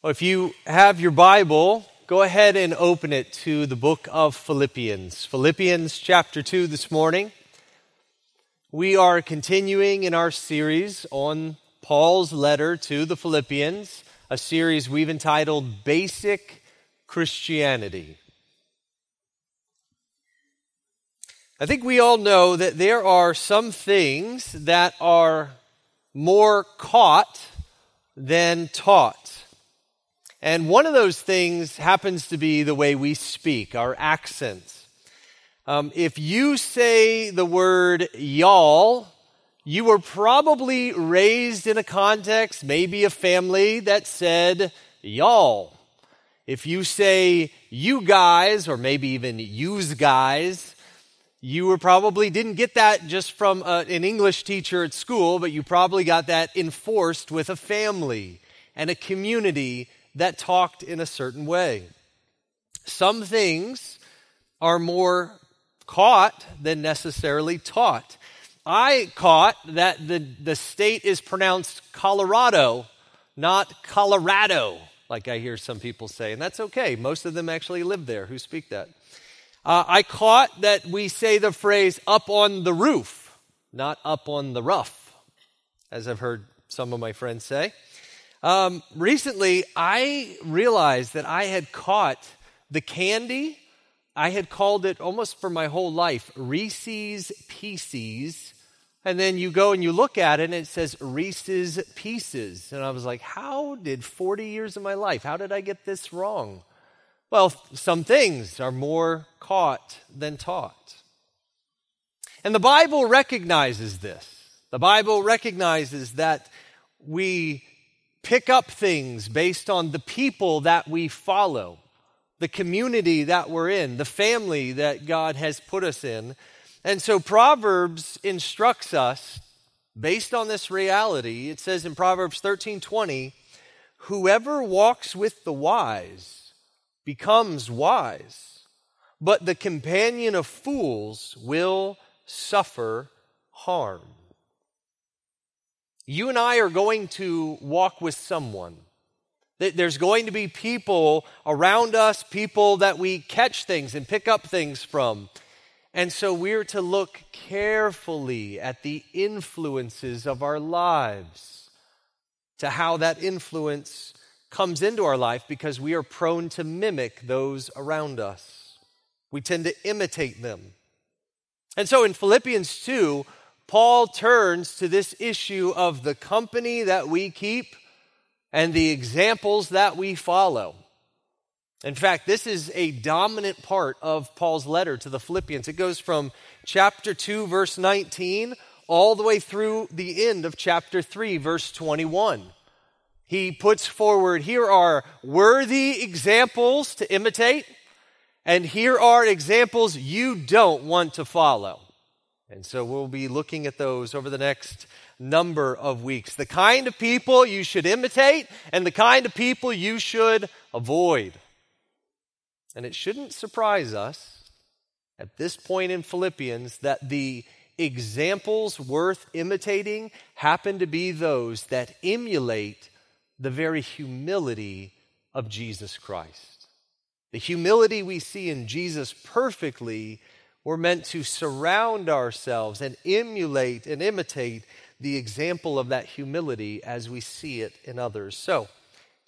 Well, if you have your Bible, go ahead and open it to the book of Philippians. Philippians chapter 2 this morning. We are continuing in our series on Paul's letter to the Philippians, a series we've entitled Basic Christianity. I think we all know that there are some things that are more caught than taught. And one of those things happens to be the way we speak, our accents. Um, if you say the word y'all, you were probably raised in a context, maybe a family that said y'all. If you say you guys, or maybe even use guys, you were probably didn't get that just from a, an English teacher at school, but you probably got that enforced with a family and a community that talked in a certain way. Some things are more caught than necessarily taught. I caught that the, the state is pronounced Colorado, not Colorado, like I hear some people say. And that's okay. Most of them actually live there who speak that. Uh, I caught that we say the phrase up on the roof, not up on the rough, as I've heard some of my friends say. Um, recently, I realized that I had caught the candy. I had called it almost for my whole life Reese's Pieces. And then you go and you look at it and it says Reese's Pieces. And I was like, how did 40 years of my life, how did I get this wrong? Well, some things are more caught than taught. And the Bible recognizes this. The Bible recognizes that we pick up things based on the people that we follow, the community that we're in, the family that God has put us in. And so Proverbs instructs us based on this reality. It says in Proverbs 13:20, whoever walks with the wise becomes wise, but the companion of fools will suffer harm. You and I are going to walk with someone. There's going to be people around us, people that we catch things and pick up things from. And so we're to look carefully at the influences of our lives, to how that influence comes into our life because we are prone to mimic those around us. We tend to imitate them. And so in Philippians 2, Paul turns to this issue of the company that we keep and the examples that we follow. In fact, this is a dominant part of Paul's letter to the Philippians. It goes from chapter 2, verse 19, all the way through the end of chapter 3, verse 21. He puts forward here are worthy examples to imitate, and here are examples you don't want to follow. And so we'll be looking at those over the next number of weeks. The kind of people you should imitate and the kind of people you should avoid. And it shouldn't surprise us at this point in Philippians that the examples worth imitating happen to be those that emulate the very humility of Jesus Christ. The humility we see in Jesus perfectly we're meant to surround ourselves and emulate and imitate the example of that humility as we see it in others. So,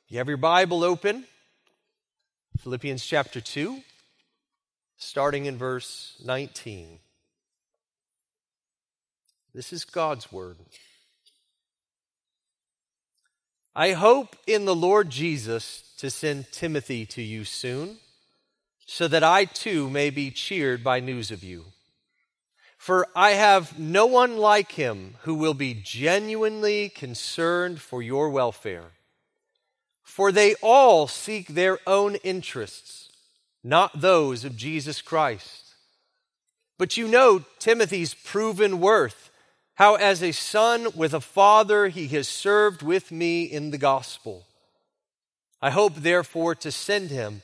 you have your Bible open, Philippians chapter 2, starting in verse 19. This is God's word. I hope in the Lord Jesus to send Timothy to you soon so that I too may be cheered by news of you. For I have no one like him who will be genuinely concerned for your welfare. For they all seek their own interests, not those of Jesus Christ. But you know Timothy's proven worth, how as a son with a father he has served with me in the gospel. I hope therefore to send him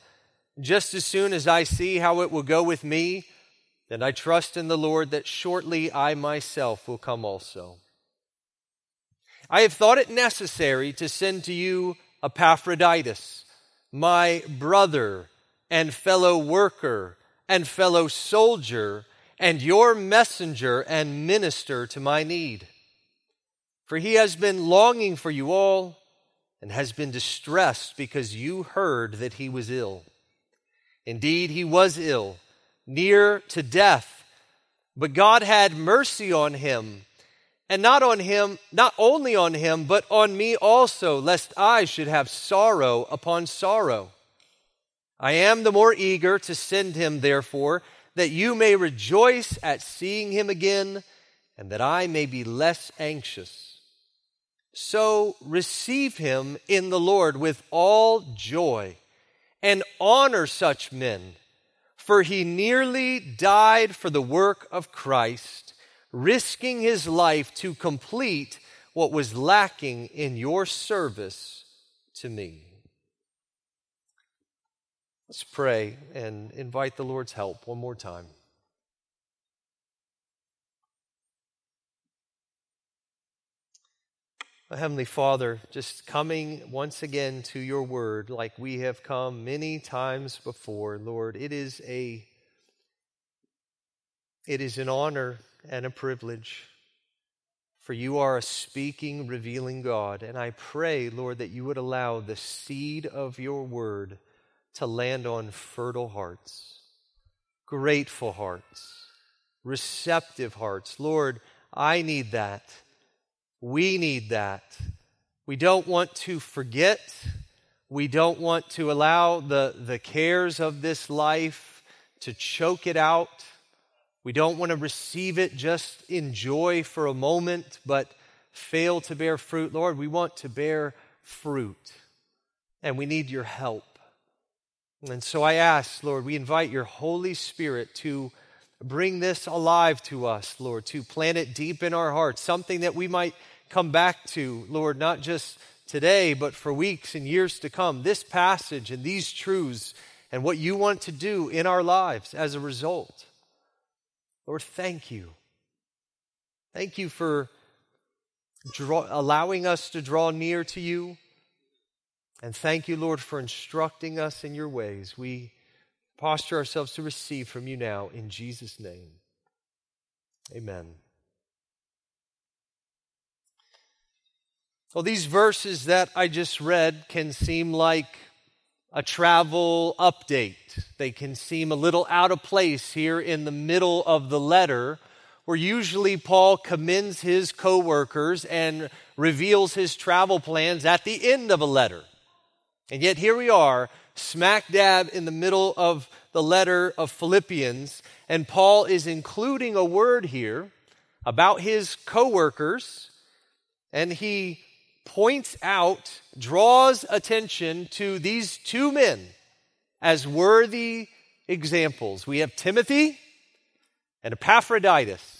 just as soon as I see how it will go with me, then I trust in the Lord that shortly I myself will come also. I have thought it necessary to send to you Epaphroditus, my brother and fellow worker and fellow soldier, and your messenger and minister to my need. For he has been longing for you all and has been distressed because you heard that he was ill. Indeed, he was ill, near to death, but God had mercy on him and not on him, not only on him, but on me also, lest I should have sorrow upon sorrow. I am the more eager to send him, therefore, that you may rejoice at seeing him again, and that I may be less anxious. So receive him in the Lord with all joy, and honor such men, for he nearly died for the work of Christ risking his life to complete what was lacking in your service to me. Let's pray and invite the Lord's help one more time. Heavenly Father, just coming once again to your word like we have come many times before, Lord, it is a it is an honor and a privilege. For you are a speaking, revealing God. And I pray, Lord, that you would allow the seed of your word to land on fertile hearts, grateful hearts, receptive hearts. Lord, I need that. We need that. We don't want to forget. We don't want to allow the, the cares of this life to choke it out. We don't want to receive it just in joy for a moment, but fail to bear fruit. Lord, we want to bear fruit, and we need your help. And so I ask, Lord, we invite your Holy Spirit to bring this alive to us, Lord, to plant it deep in our hearts, something that we might come back to, Lord, not just today, but for weeks and years to come. This passage and these truths and what you want to do in our lives as a result. Lord, thank you. Thank you for draw, allowing us to draw near to you. And thank you, Lord, for instructing us in your ways. We posture ourselves to receive from you now in Jesus' name. Amen. Well, these verses that I just read can seem like a travel update. They can seem a little out of place here in the middle of the letter, where usually Paul commends his coworkers and reveals his travel plans at the end of a letter. And yet here we are, smack dab in the middle of the letter of Philippians, and Paul is including a word here about his coworkers, and he points out, draws attention to these two men as worthy examples. We have Timothy and Epaphroditus.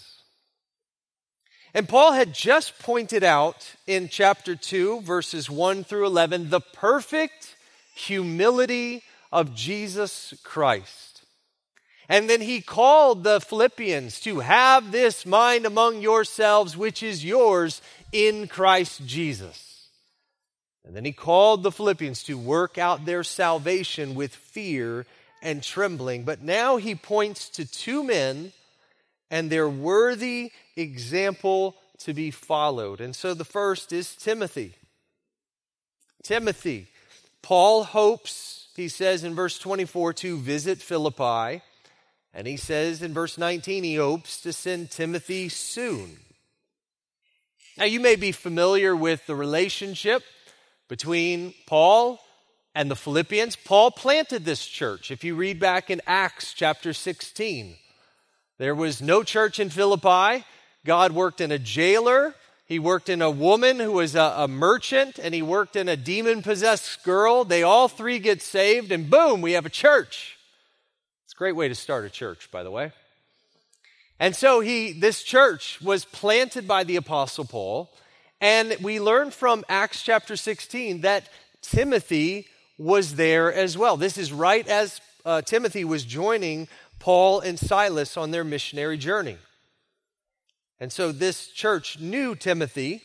And Paul had just pointed out in chapter 2, verses 1 through 11, the perfect humility of Jesus Christ. And then he called the Philippians to have this mind among yourselves, which is yours in Christ Jesus. And then he called the Philippians to work out their salvation with fear and trembling. But now he points to two men and their worthy example to be followed. And so the first is Timothy. Timothy. Paul hopes, he says in verse 24, to visit Philippi. And he says in verse 19, he hopes to send Timothy soon. Now, you may be familiar with the relationship between Paul and the Philippians. Paul planted this church. If you read back in Acts chapter 16, there was no church in Philippi. God worked in a jailer. He worked in a woman who was a, a merchant, and he worked in a demon possessed girl. They all three get saved, and boom, we have a church. It's a great way to start a church, by the way. And so he, this church was planted by the apostle Paul, and we learn from Acts chapter 16 that Timothy was there as well. This is right as uh, Timothy was joining Paul and Silas on their missionary journey. And so this church knew Timothy,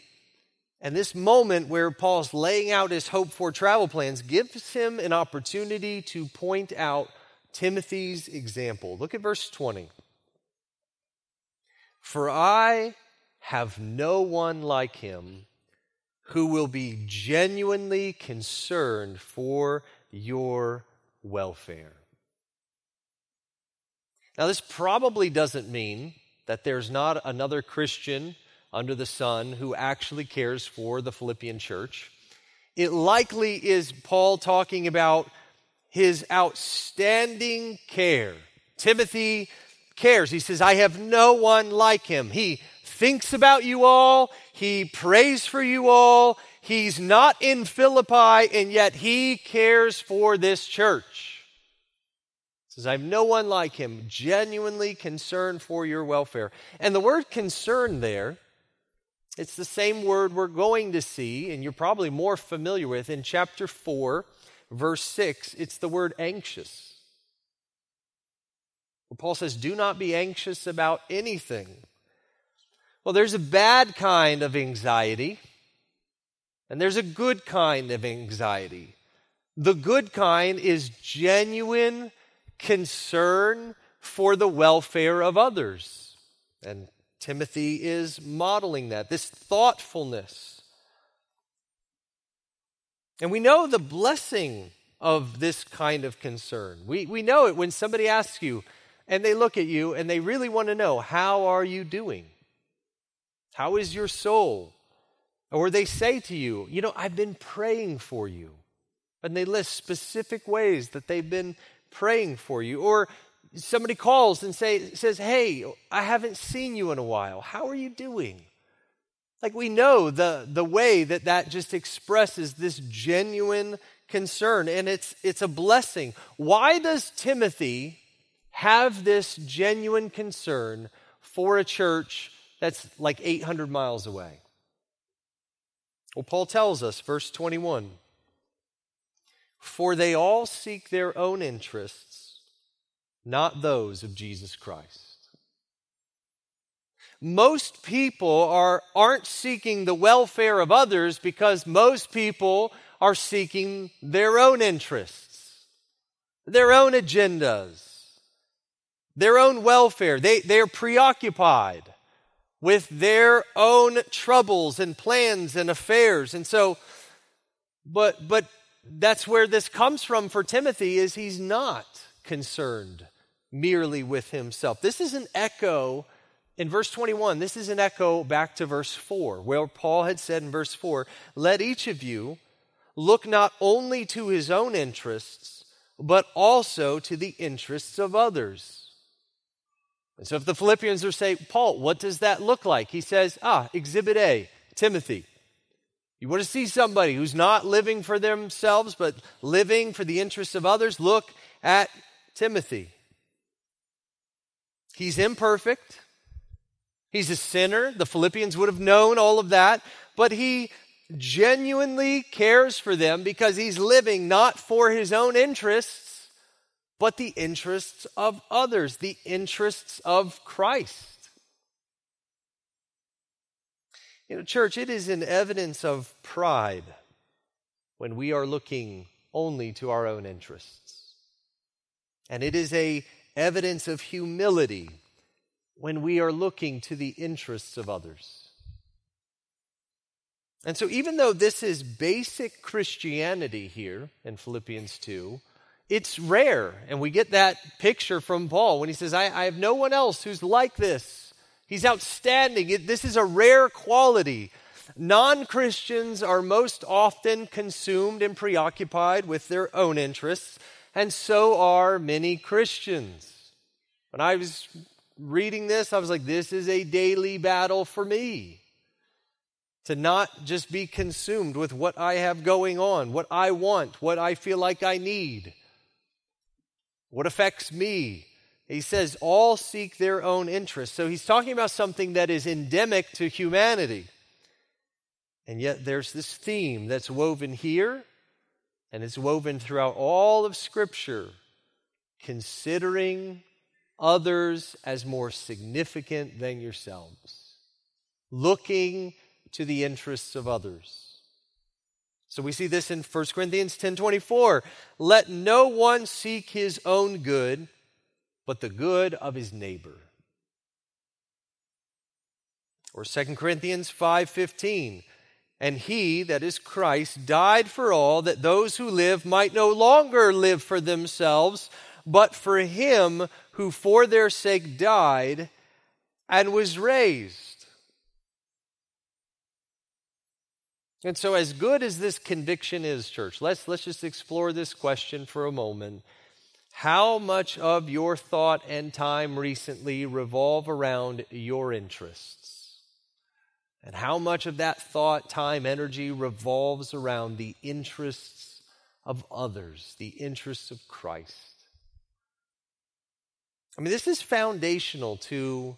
And this moment where Paul's laying out his hope for travel plans gives him an opportunity to point out Timothy's example. Look at verse 20. For I have no one like him who will be genuinely concerned for your welfare. Now, this probably doesn't mean that there's not another Christian under the sun who actually cares for the Philippian church. It likely is Paul talking about his outstanding care. Timothy cares. He says, I have no one like him. He thinks about you all, he prays for you all. He's not in Philippi, and yet he cares for this church. Says, I have no one like him, genuinely concerned for your welfare. And the word concern there it's the same word we're going to see, and you're probably more familiar with in chapter 4, verse 6. It's the word anxious. Where Paul says, Do not be anxious about anything. Well, there's a bad kind of anxiety, and there's a good kind of anxiety. The good kind is genuine concern for the welfare of others. And Timothy is modeling that, this thoughtfulness. And we know the blessing of this kind of concern. We, we know it when somebody asks you and they look at you and they really want to know, How are you doing? How is your soul? Or they say to you, You know, I've been praying for you. And they list specific ways that they've been praying for you. Or somebody calls and say, says, Hey, I haven't seen you in a while. How are you doing? Like we know the, the way that that just expresses this genuine concern, and it's, it's a blessing. Why does Timothy have this genuine concern for a church that's like 800 miles away? Well, Paul tells us, verse 21 For they all seek their own interests not those of Jesus Christ. Most people are, aren't seeking the welfare of others because most people are seeking their own interests, their own agendas, their own welfare. They, they're preoccupied with their own troubles and plans and affairs. And so, but, but that's where this comes from for Timothy is he's not concerned merely with himself. This is an echo in verse 21. This is an echo back to verse 4, where Paul had said in verse 4, Let each of you look not only to his own interests, but also to the interests of others. And so if the Philippians are saying, Paul, what does that look like? He says, Ah, exhibit A, Timothy. You want to see somebody who's not living for themselves, but living for the interests of others? Look at Timothy. He's imperfect. He's a sinner. The Philippians would have known all of that. But he genuinely cares for them because he's living not for his own interests, but the interests of others, the interests of Christ. You know, church, it is an evidence of pride when we are looking only to our own interests. And it is a evidence of humility when we are looking to the interests of others. And so, even though this is basic Christianity here in Philippians 2, it's rare. And we get that picture from Paul when he says, I, I have no one else who's like this. He's outstanding. This is a rare quality. Non Christians are most often consumed and preoccupied with their own interests and so are many Christians. When I was reading this, I was like, this is a daily battle for me. To not just be consumed with what I have going on, what I want, what I feel like I need, what affects me. He says, all seek their own interests. So he's talking about something that is endemic to humanity. And yet there's this theme that's woven here and it's woven throughout all of Scripture, considering others as more significant than yourselves, looking to the interests of others. So we see this in 1 Corinthians 10:24. Let no one seek his own good, but the good of his neighbor. Or 2 Corinthians 5:15. And he, that is Christ, died for all, that those who live might no longer live for themselves, but for him who for their sake died and was raised. And so, as good as this conviction is, church, let's, let's just explore this question for a moment. How much of your thought and time recently revolve around your interests? And how much of that thought, time, energy revolves around the interests of others, the interests of Christ? I mean, this is foundational to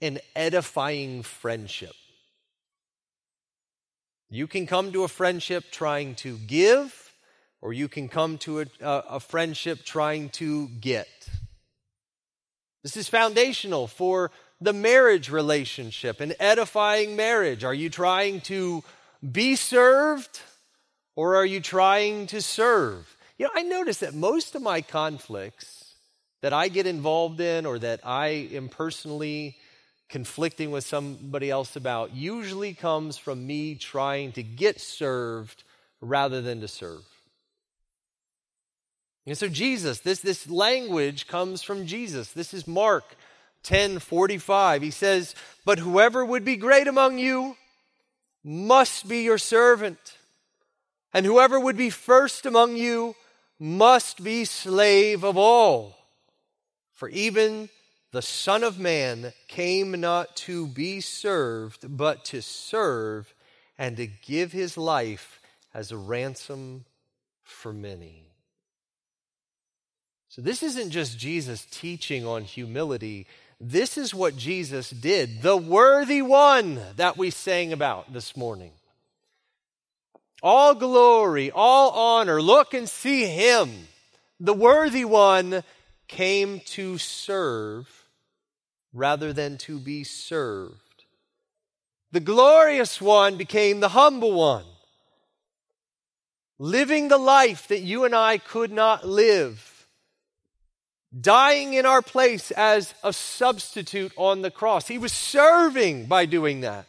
an edifying friendship. You can come to a friendship trying to give, or you can come to a, a, friendship trying to get. This is foundational for the marriage relationship, an edifying marriage? Are you trying to be served or are you trying to serve? You know, I notice that most of my conflicts that I get involved in or that I am personally conflicting with somebody else about usually comes from me trying to get served rather than to serve. And so Jesus, this, this language comes from Jesus. This is Mark 10:45. He says, "But whoever would be great among you must be your servant, and whoever would be first among you must be slave of all. For even the Son of Man came not to be served, but to serve and to give his life as a ransom for many." So, this isn't just Jesus teaching on humility. This is what Jesus did, the worthy one that we sang about this morning. All glory, all honor, look and see him. The worthy one came to serve rather than to be served. The glorious one became the humble one, living the life that you and I could not live dying in our place as a substitute on the cross. He was serving by doing that.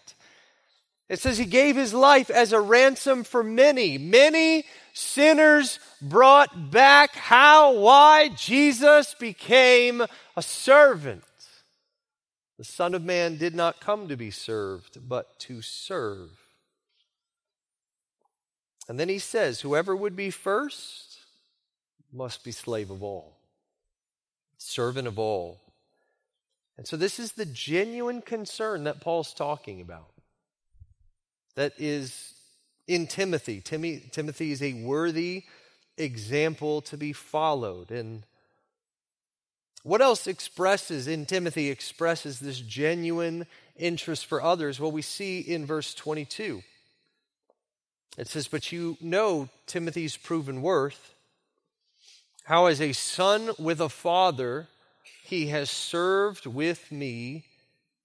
It says he gave his life as a ransom for many. Many sinners brought back. How? Why? Jesus became a servant. The Son of Man did not come to be served, but to serve. And then he says, Whoever would be first must be slave of all servant of all. And so, this is the genuine concern that Paul's talking about. That is in Timothy. Timothy is a worthy example to be followed. And what else expresses in Timothy expresses this genuine interest for others? Well, we see in verse 22. It says, But you know Timothy's proven worth how, as a son with a father, he has served with me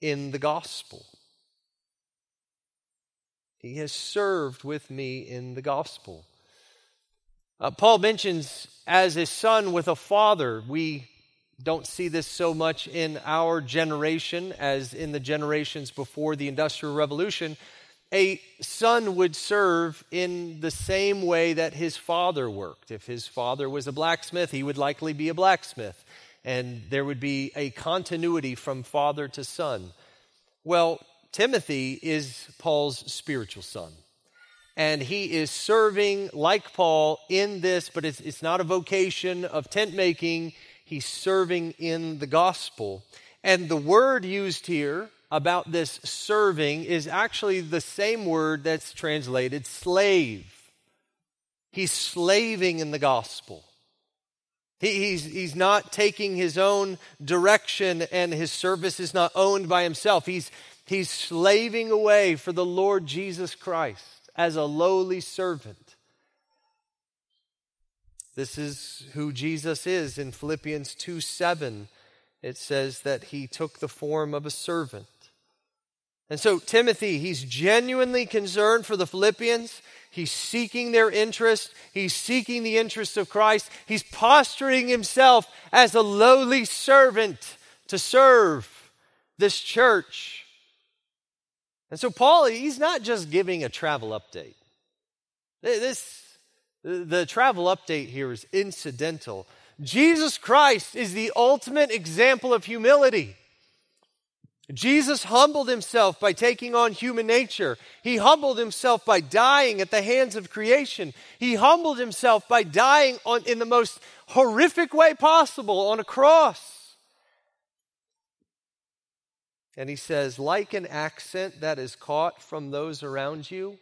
in the gospel. He has served with me in the gospel. Uh, Paul mentions as a son with a father. We don't see this so much in our generation as in the generations before the Industrial Revolution a son would serve in the same way that his father worked. If his father was a blacksmith, he would likely be a blacksmith, and there would be a continuity from father to son. Well, Timothy is Paul's spiritual son. And he is serving like Paul in this, but it's, it's not a vocation of tent making. He's serving in the gospel. And the word used here about this serving is actually the same word that's translated slave. He's slaving in the gospel. He, he's, he's not taking his own direction and his service is not owned by himself. He's, he's slaving away for the Lord Jesus Christ as a lowly servant. This is who Jesus is in Philippians 2 7. It says that he took the form of a servant And so, Timothy, he's genuinely concerned for the Philippians. He's seeking their interest. He's seeking the interest of Christ. He's posturing himself as a lowly servant to serve this church. And so, Paul, he's not just giving a travel update. This, the travel update here is incidental. Jesus Christ is the ultimate example of humility. Jesus humbled himself by taking on human nature. He humbled himself by dying at the hands of creation. He humbled himself by dying on, in the most horrific way possible on a cross. And he says, like an accent that is caught from those around you,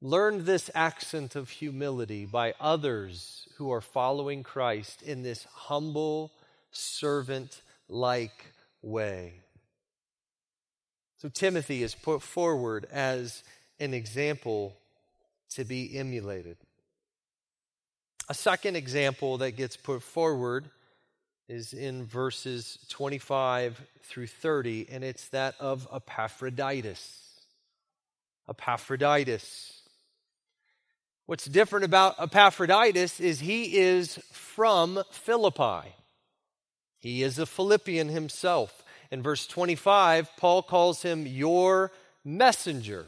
learn this accent of humility by others who are following Christ in this humble, servant like way. So Timothy is put forward as an example to be emulated. A second example that gets put forward is in verses 25 through 30, and it's that of Epaphroditus. Epaphroditus. What's different about Epaphroditus is he is from Philippi. He is a Philippian himself. In verse 25, Paul calls him your messenger.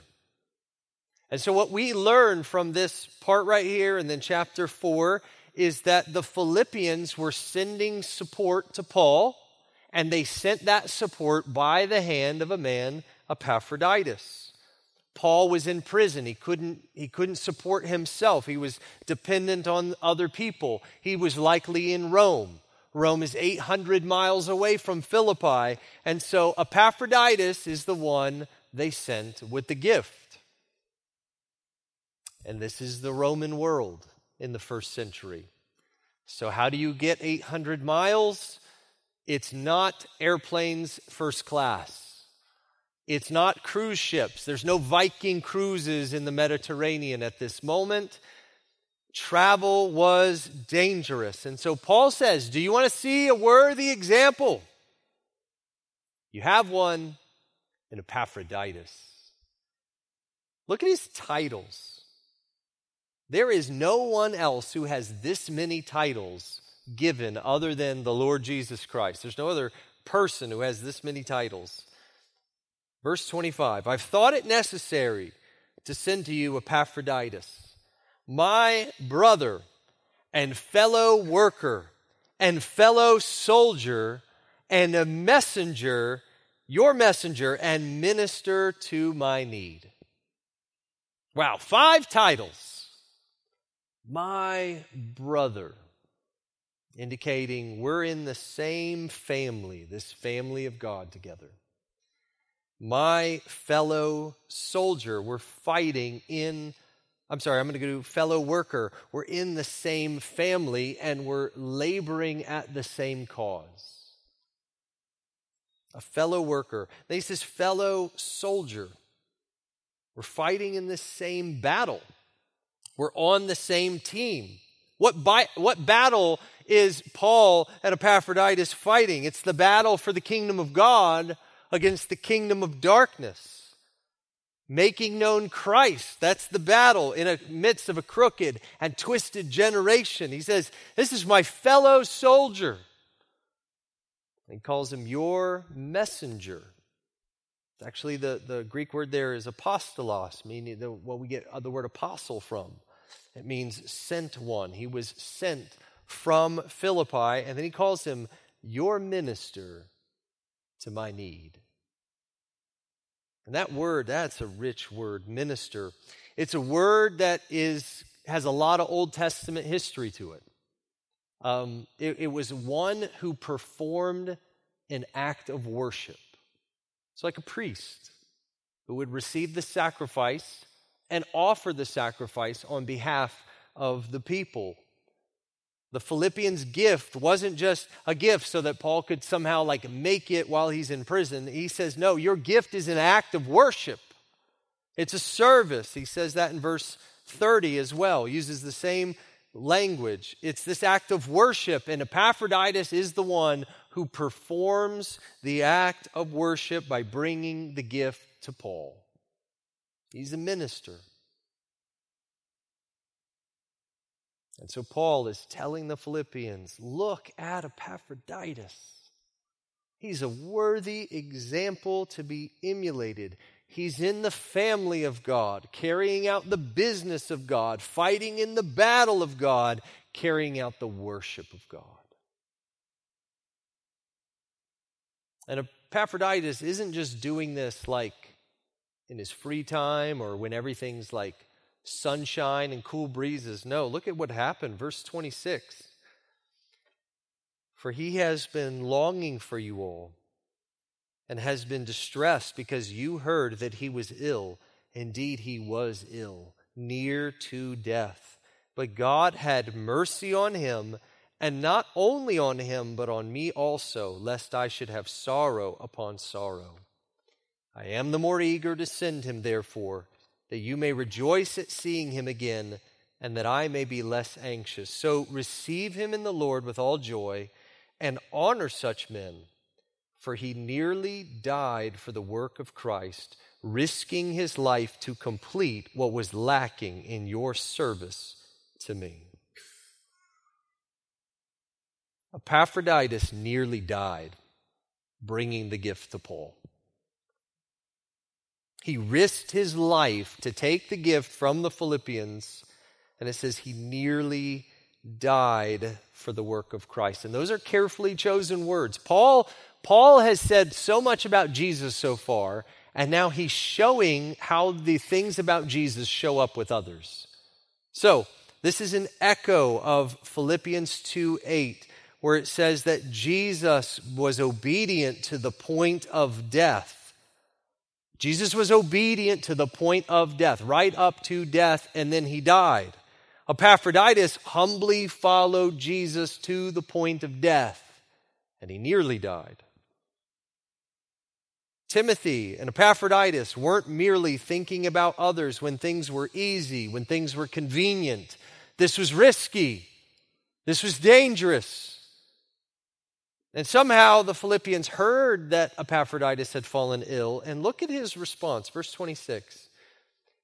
And so, what we learn from this part right here and then chapter 4 is that the Philippians were sending support to Paul, and they sent that support by the hand of a man, Epaphroditus. Paul was in prison. He couldn't, he couldn't support himself. He was dependent on other people. He was likely in Rome. Rome is 800 miles away from Philippi. And so Epaphroditus is the one they sent with the gift. And this is the Roman world in the first century. So, how do you get 800 miles? It's not airplanes first class. It's not cruise ships. There's no Viking cruises in the Mediterranean at this moment travel was dangerous. And so Paul says, Do you want to see a worthy example? You have one in Epaphroditus. Look at his titles. There is no one else who has this many titles given other than the Lord Jesus Christ. There's no other person who has this many titles. Verse 25 I've thought it necessary to send to you Epaphroditus my brother and fellow worker and fellow soldier and a messenger, your messenger, and minister to my need. Wow, five titles. My brother, indicating we're in the same family, this family of God together. My fellow soldier, we're fighting in I'm sorry, I'm going to go to fellow worker. We're in the same family and we're laboring at the same cause. A fellow worker. Then he says, fellow soldier. We're fighting in the same battle. We're on the same team. What, what battle is Paul and Epaphroditus fighting? It's the battle for the kingdom of God against the kingdom of darkness making known Christ. That's the battle in the midst of a crooked and twisted generation. He says, This is my fellow soldier. He calls him your messenger. Actually, the, the Greek word there is apostolos, meaning the, what we get uh, the word apostle from. It means sent one. He was sent from Philippi, and then he calls him your minister to my need. And that word, that's a rich word, minister. It's a word that is has a lot of Old Testament history to it. Um, it, it was one who performed an act of worship. It's like a priest who would receive the sacrifice and offer the sacrifice on behalf of the people the Philippians' gift wasn't just a gift so that Paul could somehow like make it while he's in prison. He says, No, your gift is an act of worship. It's a service. He says that in verse 30 as well. He uses the same language. It's this act of worship, and Epaphroditus is the one who performs the act of worship by bringing the gift to Paul. He's a minister. And so Paul is telling the Philippians look at Epaphroditus. He's a worthy example to be emulated. He's in the family of God, carrying out the business of God, fighting in the battle of God, carrying out the worship of God. And Epaphroditus isn't just doing this like in his free time or when everything's like sunshine and cool breezes. No, look at what happened. Verse 26. For he has been longing for you all and has been distressed because you heard that he was ill. Indeed, he was ill, near to death. But God had mercy on him, and not only on him, but on me also, lest I should have sorrow upon sorrow. I am the more eager to send him, therefore, that you may rejoice at seeing him again, and that I may be less anxious. So receive him in the Lord with all joy, and honor such men for he nearly died for the work of Christ, risking his life to complete what was lacking in your service to me. Epaphroditus nearly died bringing the gift to Paul. He risked his life to take the gift from the Philippians, and it says he nearly died for the work of Christ. And those are carefully chosen words. Paul Paul has said so much about Jesus so far, and now he's showing how the things about Jesus show up with others. So, this is an echo of Philippians 2 8, where it says that Jesus was obedient to the point of death. Jesus was obedient to the point of death, right up to death, and then he died. Epaphroditus humbly followed Jesus to the point of death, and he nearly died. Timothy and Epaphroditus weren't merely thinking about others when things were easy, when things were convenient. This was risky. This was dangerous. And somehow the Philippians heard that Epaphroditus had fallen ill. And look at his response, verse 26.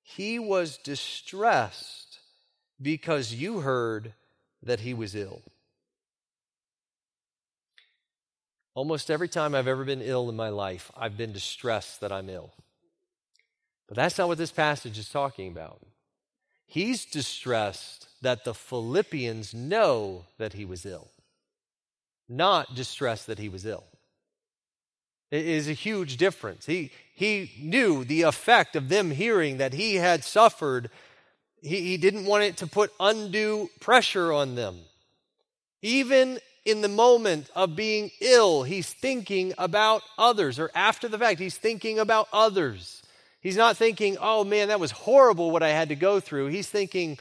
He was distressed because you heard that he was ill. Almost every time I've ever been ill in my life, I've been distressed that I'm ill. But that's not what this passage is talking about. He's distressed that the Philippians know that he was ill, not distressed that he was ill. It is a huge difference. He, he knew the effect of them hearing that he had suffered. He, he didn't want it to put undue pressure on them. Even in the moment of being ill, he's thinking about others, or after the fact, he's thinking about others. He's not thinking, oh man, that was horrible what I had to go through. He's thinking,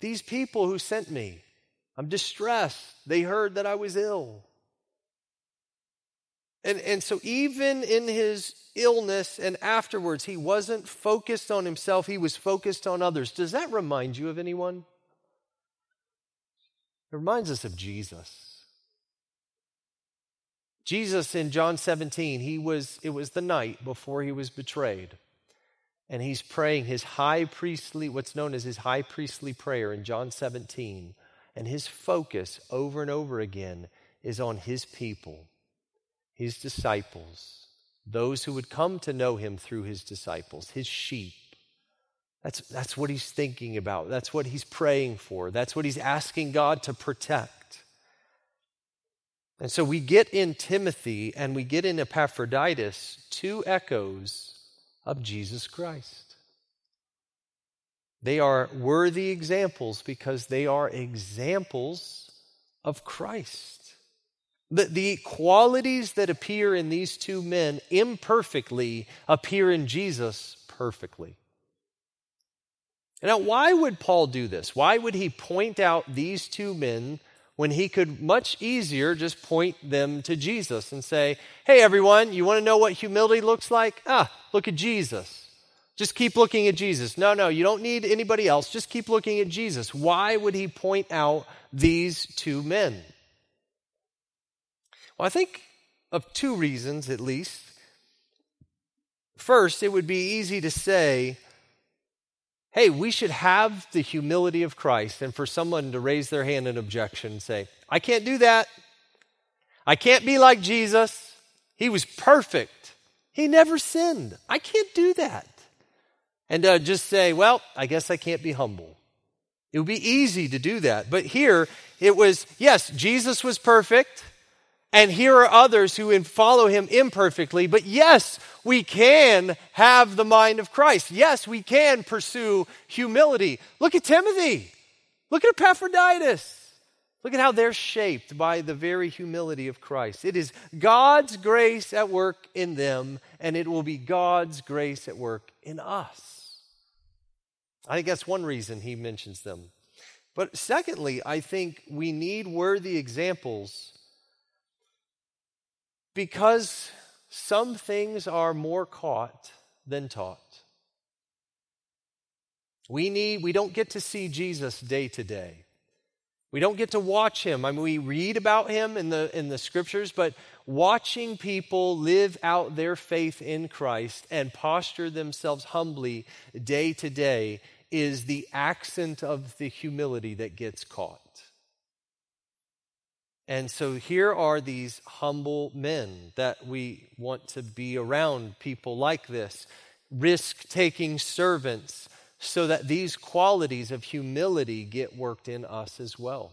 these people who sent me, I'm distressed. They heard that I was ill. And, and so, even in his illness and afterwards, he wasn't focused on himself, he was focused on others. Does that remind you of anyone? It reminds us of Jesus. Jesus in John 17, he was, it was the night before he was betrayed. And he's praying his high priestly, what's known as his high priestly prayer in John 17. And his focus over and over again is on his people, his disciples, those who would come to know him through his disciples, his sheep. That's, that's what he's thinking about. That's what he's praying for. That's what he's asking God to protect. And so we get in Timothy and we get in Epaphroditus two echoes of Jesus Christ. They are worthy examples because they are examples of Christ. The, the qualities that appear in these two men imperfectly appear in Jesus perfectly. Now, why would Paul do this? Why would he point out these two men when he could much easier just point them to Jesus and say, Hey, everyone, you want to know what humility looks like? Ah, look at Jesus. Just keep looking at Jesus. No, no, you don't need anybody else. Just keep looking at Jesus. Why would he point out these two men? Well, I think of two reasons at least. First, it would be easy to say, hey, we should have the humility of Christ, and for someone to raise their hand in objection and say, I can't do that. I can't be like Jesus. He was perfect. He never sinned. I can't do that and uh, just say, well, I guess I can't be humble. It would be easy to do that. But here it was, yes, Jesus was perfect. And here are others who follow him imperfectly. But yes, we can have the mind of Christ. Yes, we can pursue humility. Look at Timothy. Look at Epaphroditus. Look at how they're shaped by the very humility of Christ. It is God's grace at work in them, and it will be God's grace at work in us. I think that's one reason he mentions them. But secondly, I think we need worthy examples because some things are more caught than taught. We need we don't get to see Jesus day to day. We don't get to watch him. I mean we read about him in the in the scriptures, but watching people live out their faith in Christ and posture themselves humbly day to day is the accent of the humility that gets caught. And so here are these humble men that we want to be around people like this, risk taking servants, so that these qualities of humility get worked in us as well.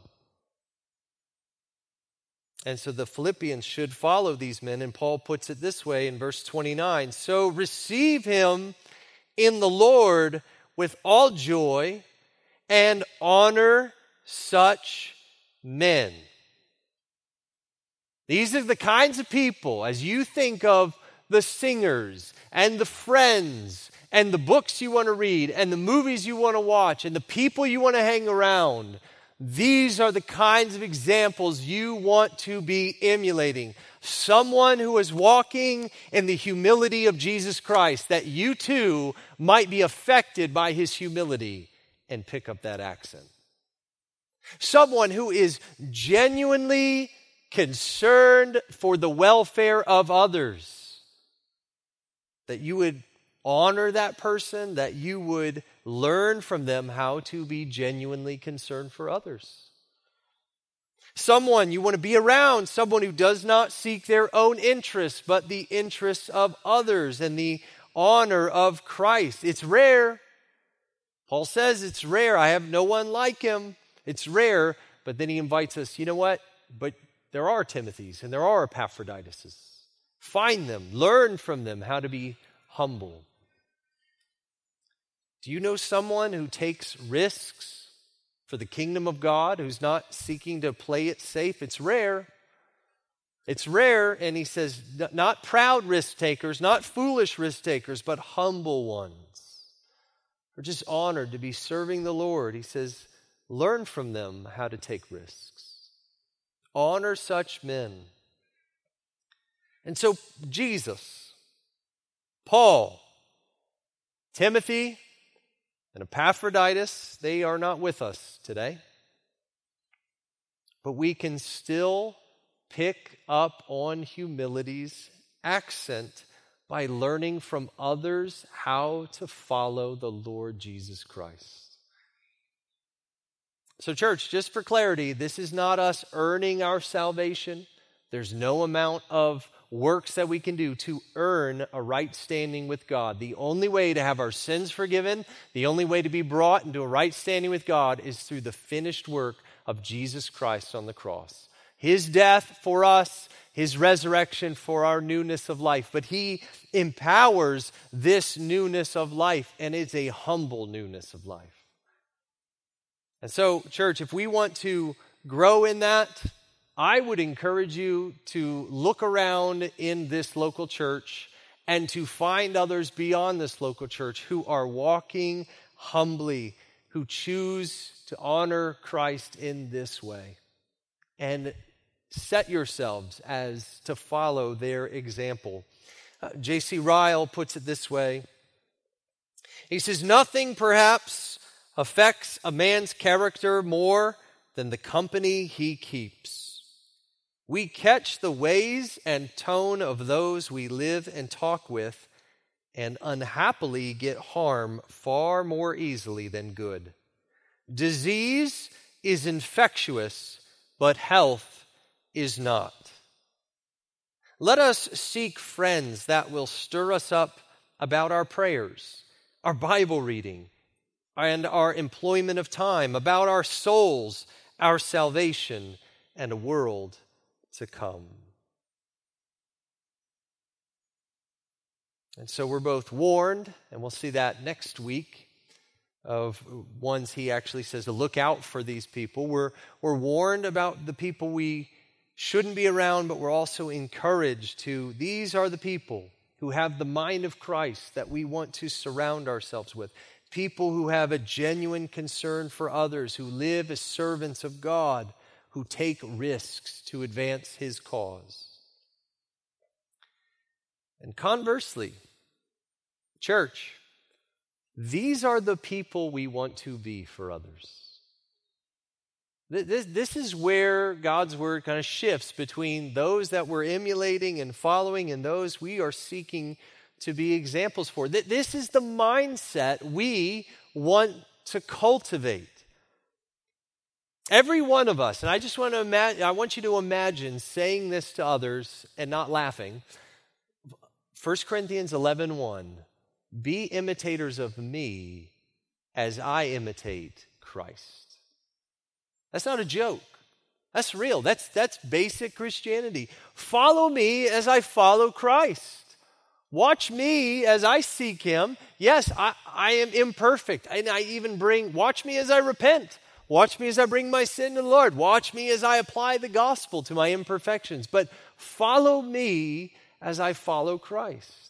And so the Philippians should follow these men, and Paul puts it this way in verse 29 So receive him in the Lord with all joy and honor such men. These are the kinds of people, as you think of the singers and the friends and the books you want to read and the movies you want to watch and the people you want to hang around, these are the kinds of examples you want to be emulating someone who is walking in the humility of Jesus Christ, that you too might be affected by his humility and pick up that accent. Someone who is genuinely concerned for the welfare of others, that you would honor that person, that you would learn from them how to be genuinely concerned for others. Someone you want to be around, someone who does not seek their own interests, but the interests of others and the honor of Christ. It's rare. Paul says it's rare. I have no one like him. It's rare, but then he invites us, you know what? But there are Timothys and there are Epaphroditus. Find them, learn from them how to be humble. Do you know someone who takes risks for the kingdom of God, who's not seeking to play it safe. It's rare. It's rare, and he says, not proud risk takers, not foolish risk takers, but humble ones. We're just honored to be serving the Lord. He says, learn from them how to take risks. Honor such men. And so, Jesus, Paul, Timothy, and Epaphroditus, they are not with us today. But we can still pick up on humility's accent by learning from others how to follow the Lord Jesus Christ. So, church, just for clarity, this is not us earning our salvation. There's no amount of works that we can do to earn a right standing with God. The only way to have our sins forgiven, the only way to be brought into a right standing with God is through the finished work of Jesus Christ on the cross. His death for us, his resurrection for our newness of life. But he empowers this newness of life, and it's a humble newness of life. And so, church, if we want to grow in that, I would encourage you to look around in this local church and to find others beyond this local church who are walking humbly, who choose to honor Christ in this way. And set yourselves as to follow their example. Uh, J.C. Ryle puts it this way He says, Nothing perhaps affects a man's character more than the company he keeps. We catch the ways and tone of those we live and talk with, and unhappily get harm far more easily than good. Disease is infectious, but health is not. Let us seek friends that will stir us up about our prayers, our Bible reading, and our employment of time, about our souls, our salvation, and a world to come. And so we're both warned, and we'll see that next week, of ones he actually says to look out for these people. We're, we're warned about the people we shouldn't be around, but we're also encouraged to these are the people who have the mind of Christ that we want to surround ourselves with. People who have a genuine concern for others, who live as servants of God, who take risks to advance his cause. And conversely, church, these are the people we want to be for others. This, this is where God's word kind of shifts between those that we're emulating and following and those we are seeking to be examples for. This is the mindset we want to cultivate. Every one of us, and I just want to imagine, I want you to imagine saying this to others and not laughing. 1 Corinthians 11 1, be imitators of me as I imitate Christ. That's not a joke. That's real. That's, that's basic Christianity. Follow me as I follow Christ. Watch me as I seek him. Yes, I, I am imperfect. And I even bring, watch me as I repent. Watch me as I bring my sin to the Lord. Watch me as I apply the gospel to my imperfections. But follow me as I follow Christ.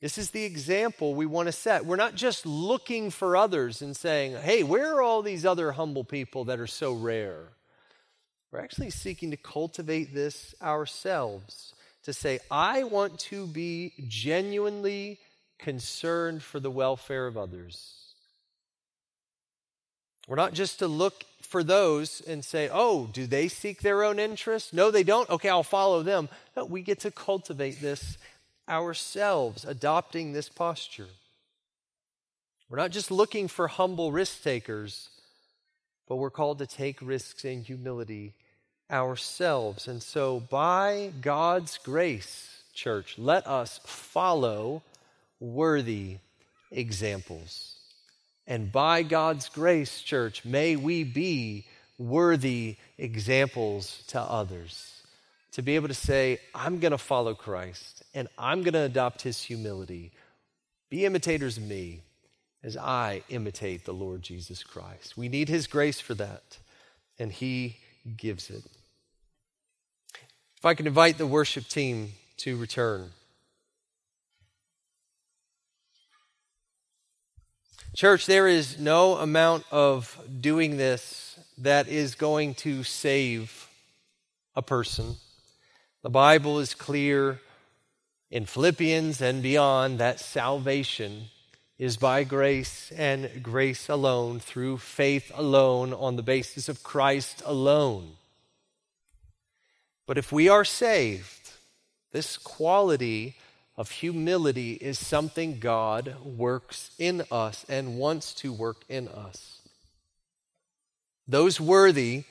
This is the example we want to set. We're not just looking for others and saying, hey, where are all these other humble people that are so rare? We're actually seeking to cultivate this ourselves to say, I want to be genuinely concerned for the welfare of others. We're not just to look for those and say, oh, do they seek their own interests? No, they don't. Okay, I'll follow them. No, we get to cultivate this ourselves, adopting this posture. We're not just looking for humble risk takers, but we're called to take risks in humility ourselves. And so, by God's grace, church, let us follow worthy examples. And by God's grace, church, may we be worthy examples to others. To be able to say, I'm going to follow Christ and I'm going to adopt his humility. Be imitators of me as I imitate the Lord Jesus Christ. We need his grace for that, and he gives it. If I can invite the worship team to return. Church, there is no amount of doing this that is going to save a person. The Bible is clear in Philippians and beyond that salvation is by grace and grace alone, through faith alone, on the basis of Christ alone. But if we are saved, this quality of humility is something God works in us and wants to work in us. Those worthy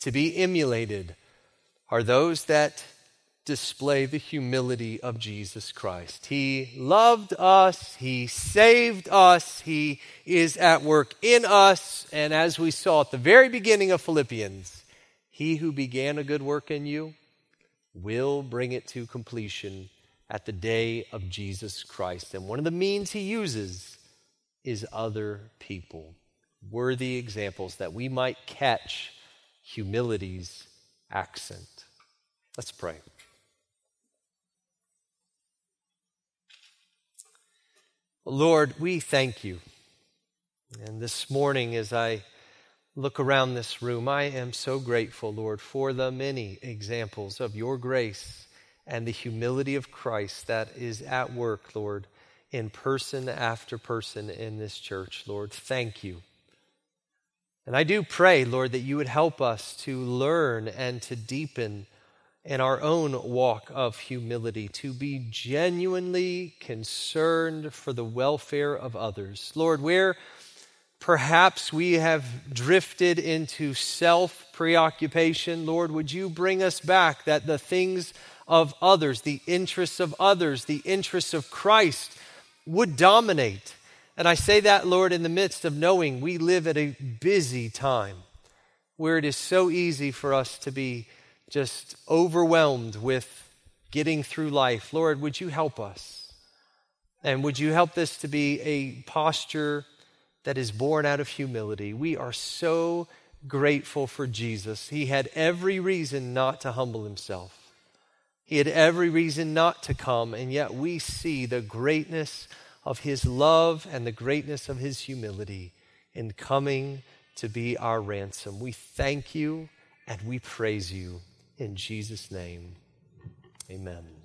to be emulated are those that display the humility of Jesus Christ. He loved us, He saved us, He is at work in us, and as we saw at the very beginning of Philippians, He who began a good work in you will bring it to completion at the day of Jesus Christ. And one of the means he uses is other people, worthy examples that we might catch humility's accent. Let's pray. Lord, we thank you. And this morning, as I look around this room, I am so grateful, Lord, for the many examples of your grace and the humility of Christ that is at work, Lord, in person after person in this church. Lord, thank you. And I do pray, Lord, that you would help us to learn and to deepen in our own walk of humility, to be genuinely concerned for the welfare of others. Lord, where perhaps we have drifted into self preoccupation, Lord, would you bring us back that the things of others, the interests of others, the interests of Christ would dominate. And I say that, Lord, in the midst of knowing we live at a busy time where it is so easy for us to be just overwhelmed with getting through life. Lord, would you help us? And would you help this to be a posture that is born out of humility? We are so grateful for Jesus. He had every reason not to humble himself. He had every reason not to come, and yet we see the greatness of his love and the greatness of his humility in coming to be our ransom. We thank you and we praise you. In Jesus' name, amen.